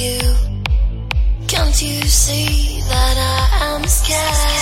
you. Can't you see that I am scared?